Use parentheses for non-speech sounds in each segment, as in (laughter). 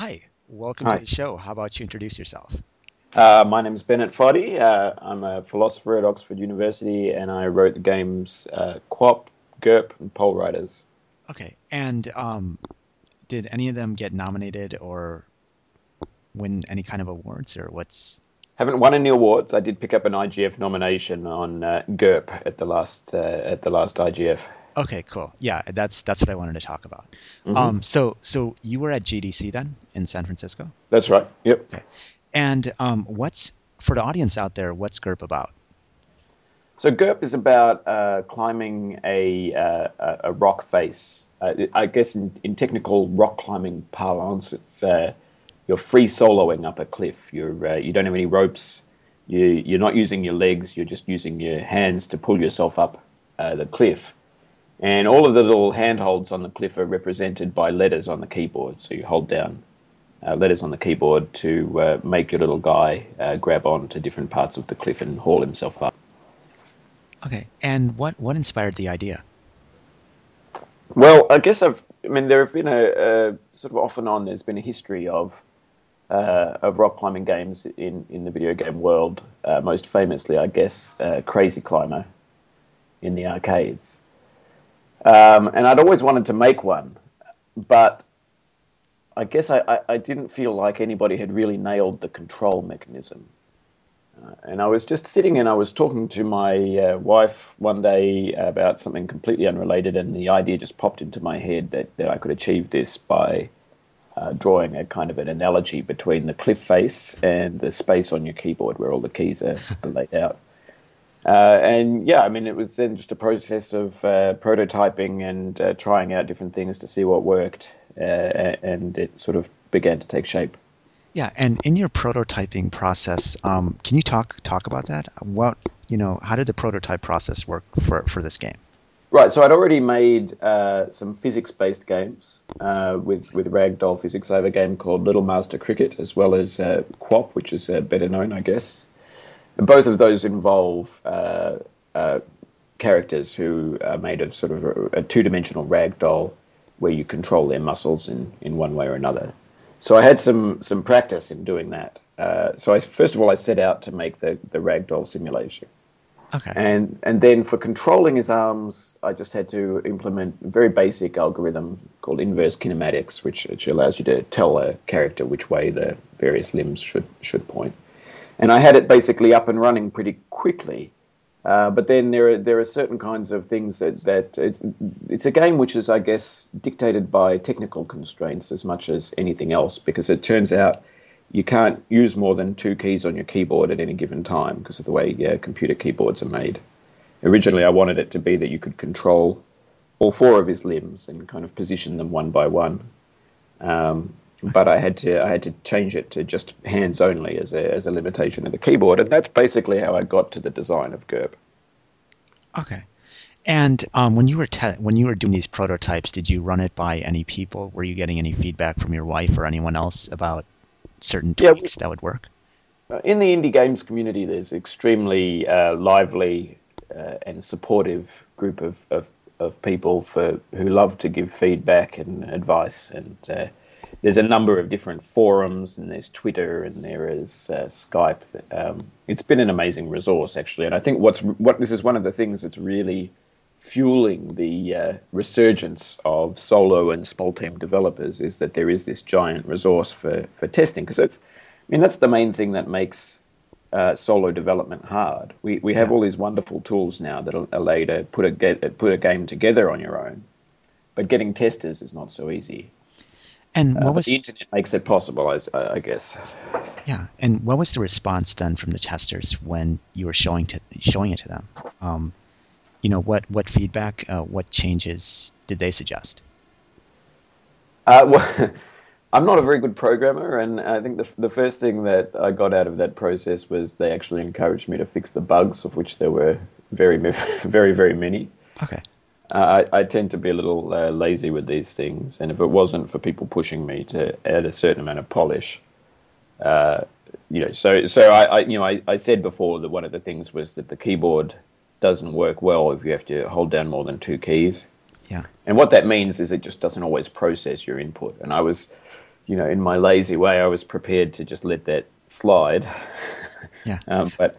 Hi, welcome Hi. to the show. How about you introduce yourself? Uh, my name is Bennett Foddy. Uh, I'm a philosopher at Oxford University, and I wrote the games uh, QWOP, GIRP, and Pole Riders. Okay, and um, did any of them get nominated or win any kind of awards, or what's? Haven't won any awards. I did pick up an IGF nomination on uh, GIRP at the last uh, at the last IGF. Okay, cool. Yeah, that's that's what I wanted to talk about. Mhm. Um, so so you were at GDC then in San Francisco, That's right. Yep. okay, and um, what's for the audience out there? What's GIRP about? So GIRP is about uh, climbing a, uh, a a rock face. Uh, I guess in, in technical rock climbing parlance, it's uh, you're free soloing up a cliff. You're uh, you don't have any ropes. You you're not using your legs. You're just using your hands to pull yourself up uh, the cliff. And all of the little handholds on the cliff are represented by letters on the keyboard. So you hold down uh, letters on the keyboard to uh, make your little guy uh, grab on to different parts of the cliff and haul himself up. Okay, and what what inspired the idea? Well, I guess I've. I mean, there have been a, a sort of off and on. There's been a history of uh, of rock climbing games in in the video game world. Uh, most famously, I guess, uh, Crazy Climber in the arcades. Um, and I'd always wanted to make one, but I guess I, I, I didn't feel like anybody had really nailed the control mechanism. Uh, and I was just sitting and I was talking to my uh, wife one day about something completely unrelated, and the idea just popped into my head that, that I could achieve this by uh, drawing a kind of an analogy between the cliff face and the space on your keyboard where all the keys are, are laid out. Uh, and yeah, I mean, it was then just a process of uh, prototyping and uh, trying out different things to see what worked, uh, and it sort of began to take shape. Yeah, and in your prototyping process, um, can you talk talk about that? What you know, how did the prototype process work for for this game? Right, so I'd already made uh, some physics-based games uh, with with ragdoll physics. I have a game called Little Master Cricket, as well as uh, QWOP, which is uh, better known, I guess. Both of those involve uh, uh, characters who are made of sort of a, a two-dimensional ragdoll, where you control their muscles in, in one way or another. So I had some some practice in doing that. Uh, so I, first of all, I set out to make the the ragdoll simulation. Okay. And and then for controlling his arms, I just had to implement a very basic algorithm called inverse kinematics, which, which allows you to tell a character which way the various limbs should should point. And I had it basically up and running pretty quickly. Uh, but then there are there are certain kinds of things that that it's, it's a game which is I guess dictated by technical constraints as much as anything else because it turns out you can't use more than two keys on your keyboard at any given time because of the way uh, computer keyboards are made. Originally, I wanted it to be that you could control all four of his limbs and kind of position them one by one. Um, but I had to I had to change it to just hands only as a as a limitation of the keyboard, and that's basically how I got to the design of GIRP. Okay. And um, when you were te- when you were doing these prototypes, did you run it by any people? Were you getting any feedback from your wife or anyone else about certain Yeah, we- tweaks that would work? Uh, In the indie games community, there's extremely uh, lively uh, and supportive group of, of, of people for who love to give feedback and advice. And uh, there's a number of different forums, and there's Twitter, and there is uh, Skype. Um, it's been an amazing resource, actually. And I think what's what this is one of the things that's really fueling the uh, resurgence of solo and small team developers is that there is this giant resource for, for testing because it's I mean that's the main thing that makes uh, solo development hard. We we have all these wonderful tools now that allow you to put a get, put a game together on your own, but getting testers is not so easy. And Uh, what but was the internet makes it possible, I, I, I guess. yeah? And what was the response then from the testers when you were showing to showing it to them? Um, you know what what feedback, uh, what changes did they suggest? Uh, (laughs) well, I'm not a very good programmer, and I think the, the first thing that I got out of that process was they actually encouraged me to fix the bugs, of which there were very, (laughs) very, very many. Okay. Uh, I, I tend to be a little uh, lazy with these things, and if it wasn't for people pushing me to add a certain amount of polish, uh, you know, so so I, I you know I, I said before that one of the things was that the keyboard doesn't work well if you have to hold down more than two keys. Yeah. And what that means is it just doesn't always process your input. And I was you know, in my lazy way, I was prepared to just let that slide. Yeah. (laughs) um, but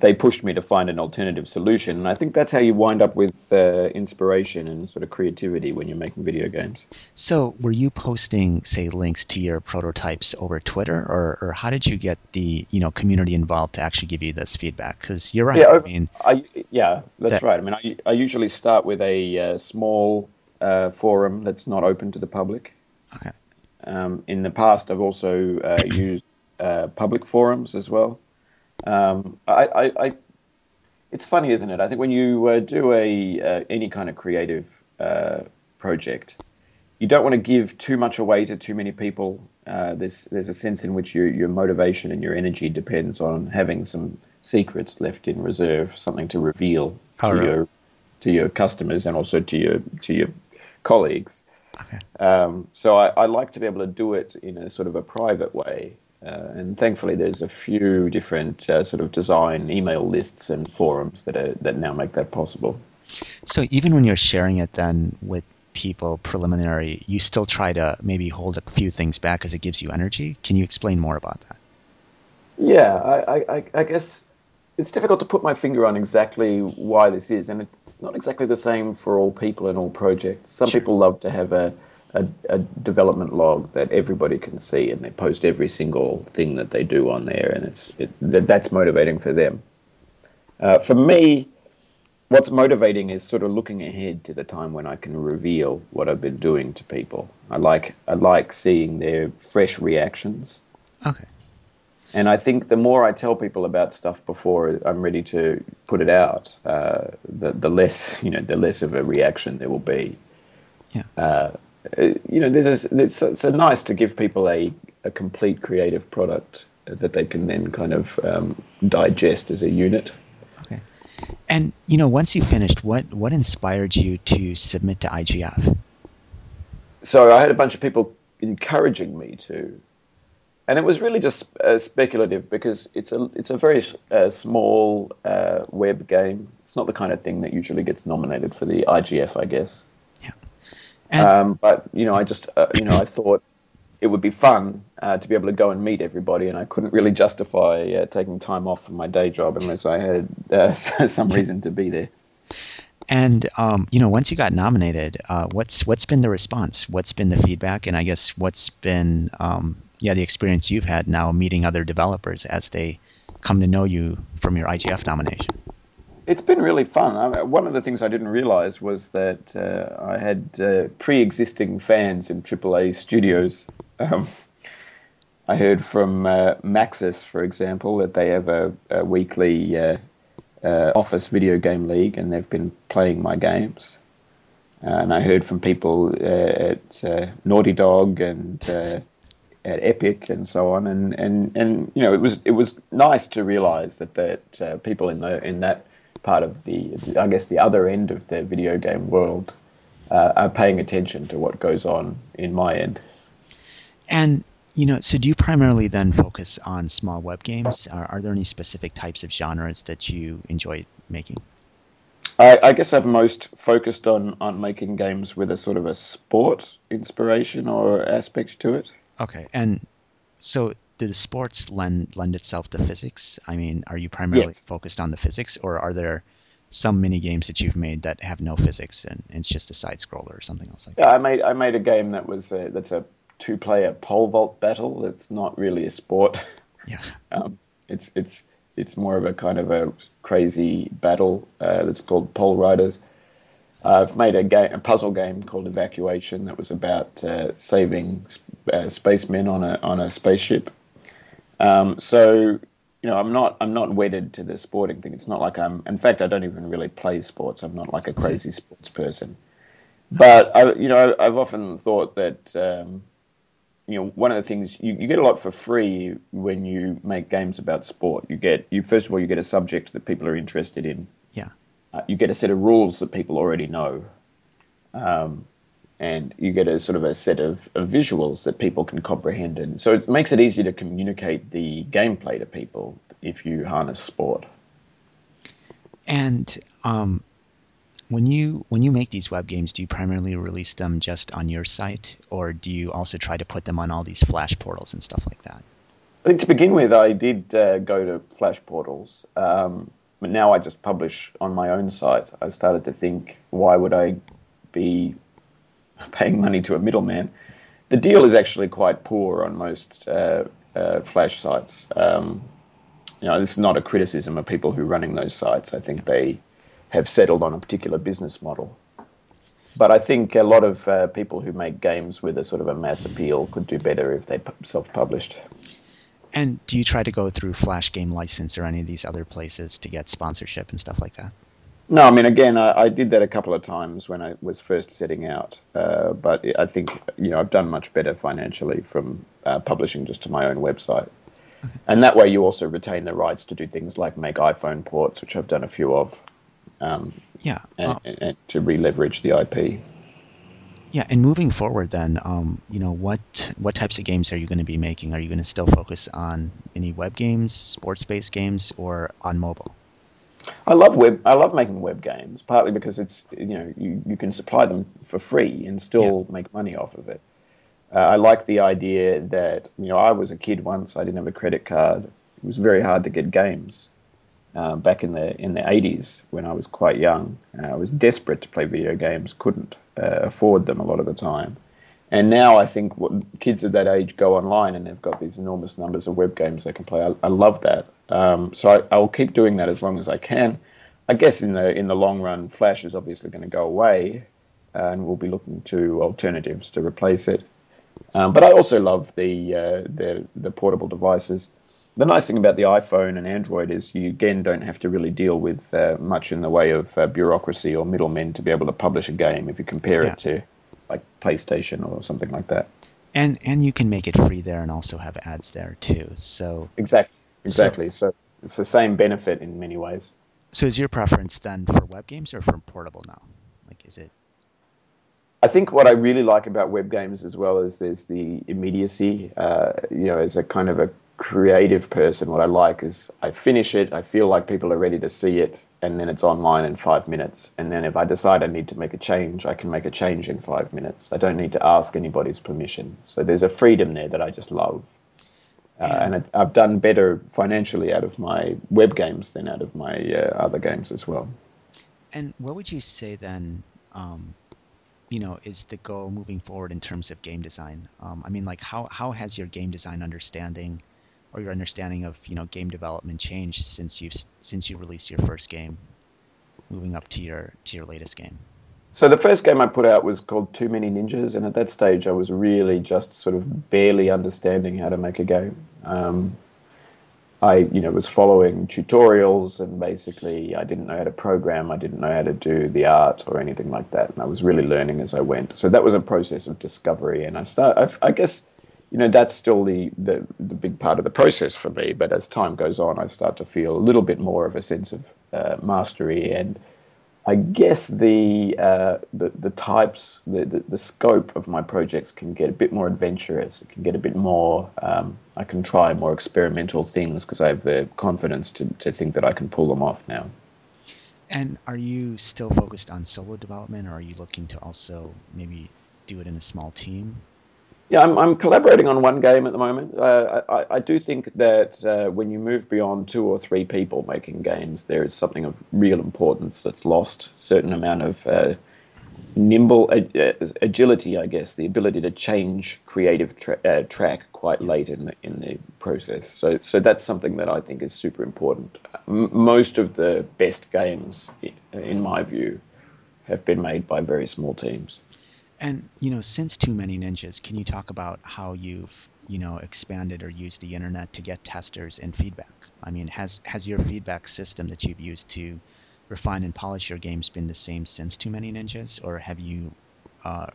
they pushed me to find an alternative solution. And I think that's how you wind up with uh, inspiration and sort of creativity when you're making video games. So, were you posting, say, links to your prototypes over Twitter, or, or how did you get the you know community involved to actually give you this feedback? Because you're right. Yeah, I mean, I, yeah, that's That- right. I mean, I, I usually start with a uh, small uh, forum that's not open to the public. okay, Um, in the past, I've also uh, used uh, public forums as well. Um, I, I, I, it's funny, isn't it? I think when you uh, do a uh, any kind of creative uh, project, you don't want to give too much away to too many people. Uh, there's there's a sense in which your your motivation and your energy depends on having some secrets left in reserve, something to reveal to Oh, really? your to your customers and also to your to your colleagues. okay. Um, so I, I like to be able to do it in a sort of a private way. Uh, and thankfully, there's a few different uh, sort of design email lists and forums that are, that now make that possible. So even when you're sharing it then with people preliminary, you still try to maybe hold a few things back because it gives you energy. Can you explain more about that? Yeah, I, I- I, I guess it's difficult to put my finger on exactly why this is, and it's not exactly the same for all people and all projects. Some Sure. people love to have a, a, a development log that everybody can see, and they post every single thing that they do on there, and it's it, that, that's motivating for them. Uh, for me, what's motivating is sort of looking ahead to the time when I can reveal what I've been doing to people. I like I like seeing their fresh reactions. Okay. And I think the more I tell people about stuff before I'm ready to put it out, uh, the the less (laughs) you know, the less of a reaction there will be. Yeah. Uh, you know, there's a, it's, it's a nice to give people a, a complete creative product that they can then kind of um, digest as a unit. Okay. And you know, once you finished, what what inspired you to submit to IGF? so I had a bunch of people encouraging me to, and it was really just uh, speculative because it's a it's a very uh, small uh, web game. It's not the kind of thing that usually gets nominated for the IGF, I guess. Um, but you know, I just uh, you know I thought it would be fun uh, to be able to go and meet everybody, and I couldn't really justify uh, taking time off from my day job unless I had uh, (laughs) some reason to be there. and um, you know, once you got nominated, uh, what's what's been the response? What's been the feedback? And I guess what's been um, yeah the experience you've had now meeting other developers as they come to know you from your IGF nomination. It's been really fun. I mean, one of the things I didn't realize was that uh, I had uh, pre-existing fans in AAA studios. Um, I heard from uh, Maxis, for example, that they have a, a weekly uh, uh, Office video game league, and they've been playing my games. and I heard from people uh, at Naughty Dog and at Epic and so on, and, and, and you know it was it was nice to realise that that people in the in that part of the I guess the other end of the video game world uh, are paying attention to what goes on in my end. And you know, so do you primarily then focus on small web games? Are, are there any specific types of genres that you enjoy making? I, I guess I've most focused on, on making games with a sort of a sport inspiration or aspect to it. Okay, and so do the sports lend lend itself to physics? I mean, are you primarily Yes. focused on the physics, or are there some mini games that you've made that have no physics and it's just a side scroller or something else like that? Yeah, that? I made I made a game that was a, that's a two player pole vault battle. It's not really a sport. Yeah. (laughs) Um, it's it's it's more of a kind of a crazy battle uh, that's called Pole Riders. I've made a game, a puzzle game called Evacuation that was about uh, saving uh, spacemen on a on a spaceship. Um, so you know, I'm not I'm not wedded to the sporting thing. It's not like I'm. In fact, I don't even really play sports. I'm not like a crazy (laughs) sports person. But I, you know, I've often thought that um, you know one of the things you, you get a lot for free when you make games about sport. You get you first of all you get a subject that people are interested in. Yeah. Uh, you get a set of rules that people already know, um, and you get a sort of a set of, of visuals that people can comprehend. And so it makes it easier to communicate the gameplay to people if you harness sport. And um, when you when you make these web games, do you primarily release them just on your site, or do you also try to put them on all these Flash portals and stuff like that? I think to begin with, I did uh, go to Flash portals, um, but now I just publish on my own site. I started to think, why would I be paying money to a middleman? The deal is actually quite poor on most uh, uh, Flash sites. Um, you know, this is not a criticism of people who are running those sites. I think they have settled on a particular business model. But I think a lot of uh, people who make games with a sort of a mass appeal could do better if they self-published. And do you try to go through Flash Game License or any of these other places to get sponsorship and stuff like that? No, I mean, again, I, I did that a couple of times when I was first setting out. Uh, but I think, you know, I've done much better financially from uh, publishing just to my own website. And that way you also retain the rights to do things like make iPhone ports, which I've done a few of. Um, yeah. And, and, and to re-leverage the IP. Yeah, and moving forward, then, um, you know, what what types of games are you going to be making? Are you going to still focus on any web games, sports-based games, or on mobile? I love web. I love making web games, partly because it's you know you, you can supply them for free and still yeah. make money off of it. Uh, I like the idea that you know I was a kid once. I didn't have a credit card. It was very hard to get games uh, back in the in the 80s when I was quite young. Uh, I was desperate to play video games, couldn't uh, afford them a lot of the time. And now I think what kids of that age go online and they've got these enormous numbers of web games they can play. I, I love that. Um, so I, I, will keep doing that as long as I can. I guess in the in the long run, Flash is obviously going to go away, uh, and we'll be looking to alternatives to replace it. Um, but I also love the, uh, the the portable devices the nice thing about the iPhone and Android is you again don't have to really deal with uh, much in the way of uh, bureaucracy or middlemen to be able to publish a game if you compare yeah. it to like PlayStation or something like that. And and you can make it free there and also have ads there too. So exactly, exactly. So, so it's the same benefit in many ways. So is your preference then for web games or for portable now? Like, is it? I think what I really like about web games as well is there's the immediacy. Uh, you know, as a kind of a creative person, what I like is I finish it, I feel like people are ready to see it, and then it's online in five minutes. And then if I decide I need to make a change, I can make a change in five minutes. I don't need to ask anybody's permission. So there's a freedom there that I just love. Uh, and it, I've done better financially out of my web games than out of my uh, other games as well. And what would you say then? Um, you know, is the goal moving forward in terms of game design? Um, I mean, like, how how has your game design understanding or your understanding of you know game development changed since you since you released your first game, moving up to your to your latest game? So the first game I put out was called Too Many Ninjas, and at that stage I was really just sort of barely understanding how to make a game. Um, I, you know, was following tutorials, and basically I didn't know how to program, I didn't know how to do the art or anything like that, and I was really learning as I went. So that was a process of discovery, and I start. I, I guess you know that's still the, the, the big part of the process for me. But as time goes on, I start to feel a little bit more of a sense of uh, mastery, and I guess the uh, the, the types, the, the, the scope of my projects can get a bit more adventurous. It can get a bit more. Um, I can try more experimental things because I have the confidence to to think that I can pull them off now. And are you still focused on solo development, or are you looking to also maybe do it in a small team? Yeah, I'm, I'm collaborating on one game at the moment. Uh, I, I do think that uh, when you move beyond two or three people making games, there is something of real importance that's lost. Certain amount of uh, nimble agility, I guess, the ability to change creative tra- uh, track quite late in the in the process. So, so that's something that I think is super important. M- most of the best games, in my view, have been made by very small teams. And you know, since Too Many Ninjas, can you talk about how you've you know expanded or used the internet to get testers and feedback? I mean, has has your feedback system that you've used to refine and polish your games been the same since Too Many Ninjas, or have you uh,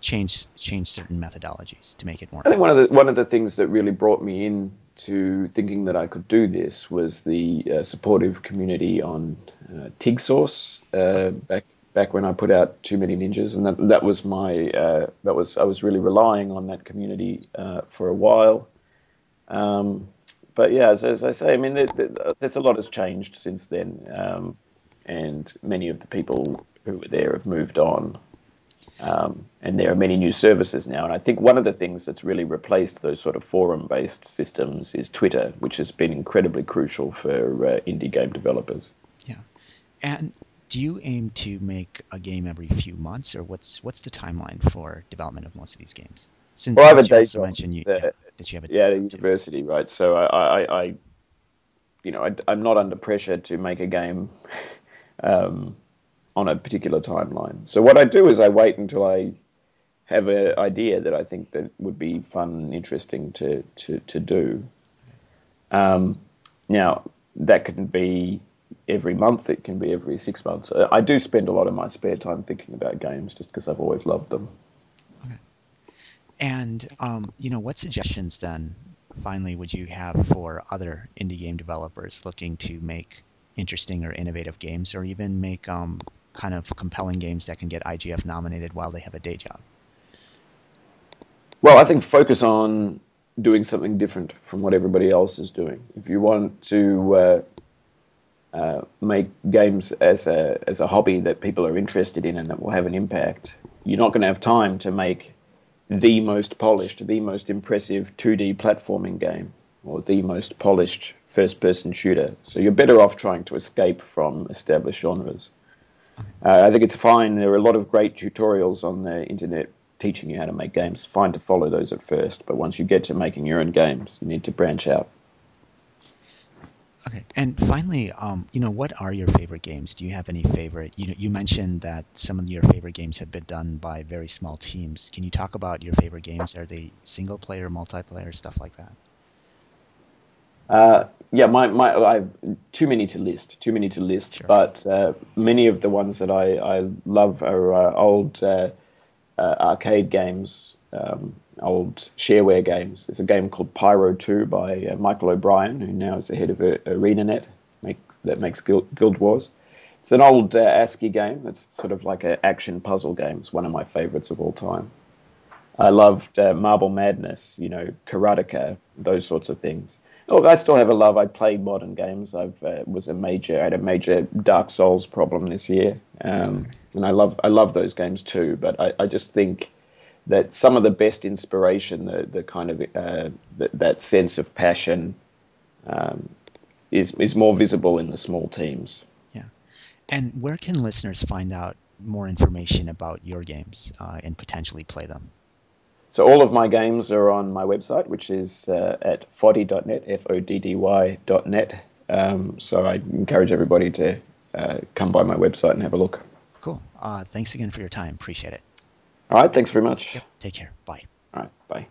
changed changed certain methodologies to make it more? I think one of the one of the things that really brought me in to thinking that I could do this was the uh, supportive community on uh, TigSource uh, back back when I put out Too Many Ninjas, and that that was my uh, that was I was really relying on that community uh, for a while. Um, but yeah, as, as, I say, I mean, there, there's a lot has changed since then, um, and many of the people who were there have moved on. Um, and there are many new services now. And I think one of the things that's really replaced those sort of forum based systems is Twitter, which has been incredibly crucial for uh, indie game developers. Yeah. And do you aim to make a game every few months, or what's what's the timeline for development of most of these games? Since, well, I have a day job mentioned you, the, that you have a yeah, university, right? So I, I, I you know, I, am not under pressure to make a game um, on a particular timeline. So what I do is I wait until I have an idea that I think that would be fun and interesting to to, to do. Um, now that can be every month. It can be every six months. I do spend a lot of my spare time thinking about games just because I've always loved them. Okay. And um, you know, what suggestions then, finally, would you have for other indie game developers looking to make interesting or innovative games, or even make um, kind of compelling games that can get IGF nominated while they have a day job? Well, I think focus on doing something different from what everybody else is doing. If you want to uh, uh, make games as a as a hobby that people are interested in and that will have an impact, you're not going to have time to make the most polished, the most impressive 2D platforming game, or the most polished first person shooter. So you're better off trying to escape from established genres. Uh, I think it's fine. There are a lot of great tutorials on the internet teaching you how to make games. Fine to follow those at first, but once you get to making your own games, you need to branch out. Okay, and finally, um, you know, what are your favorite games? Do you have any favorite? You know, you mentioned that some of your favorite games have been done by very small teams. Can you talk about your favorite games? Are they single player, multiplayer, stuff like that? Uh, yeah, my, my I too many to list, too many to list. Sure. But uh, many of the ones that I, I love are uh, old uh, uh, arcade games. Um, old shareware games. There's a game called Pyro 2 by uh, Michael O'Brien, who now is the head of uh, ArenaNet make, that makes Guild, Guild, Wars. It's an old uh, ASCII game. It's sort of like an action puzzle game. It's one of my favorites of all time. I loved uh, Marble Madness, you know, Karateka, those sorts of things. Look, I still have a love. I play modern games. I uh, was a major, I had a major Dark Souls problem this year, um, and I love, I love those games too. But I, I just think that some of the best inspiration, the, the kind of uh, the, that sense of passion, um, is is more visible in the small teams. Yeah, and where can listeners find out more information about your games uh, and potentially play them? So all of my games are on my website, which is uh, at foddy.net, f-o-d-d-y.net. Um, so I encourage everybody to uh, come by my website and have a look. Cool. Uh, thanks again for your time. Appreciate it. All right. Thanks very much. Yep. Take care. Bye. All right. Bye.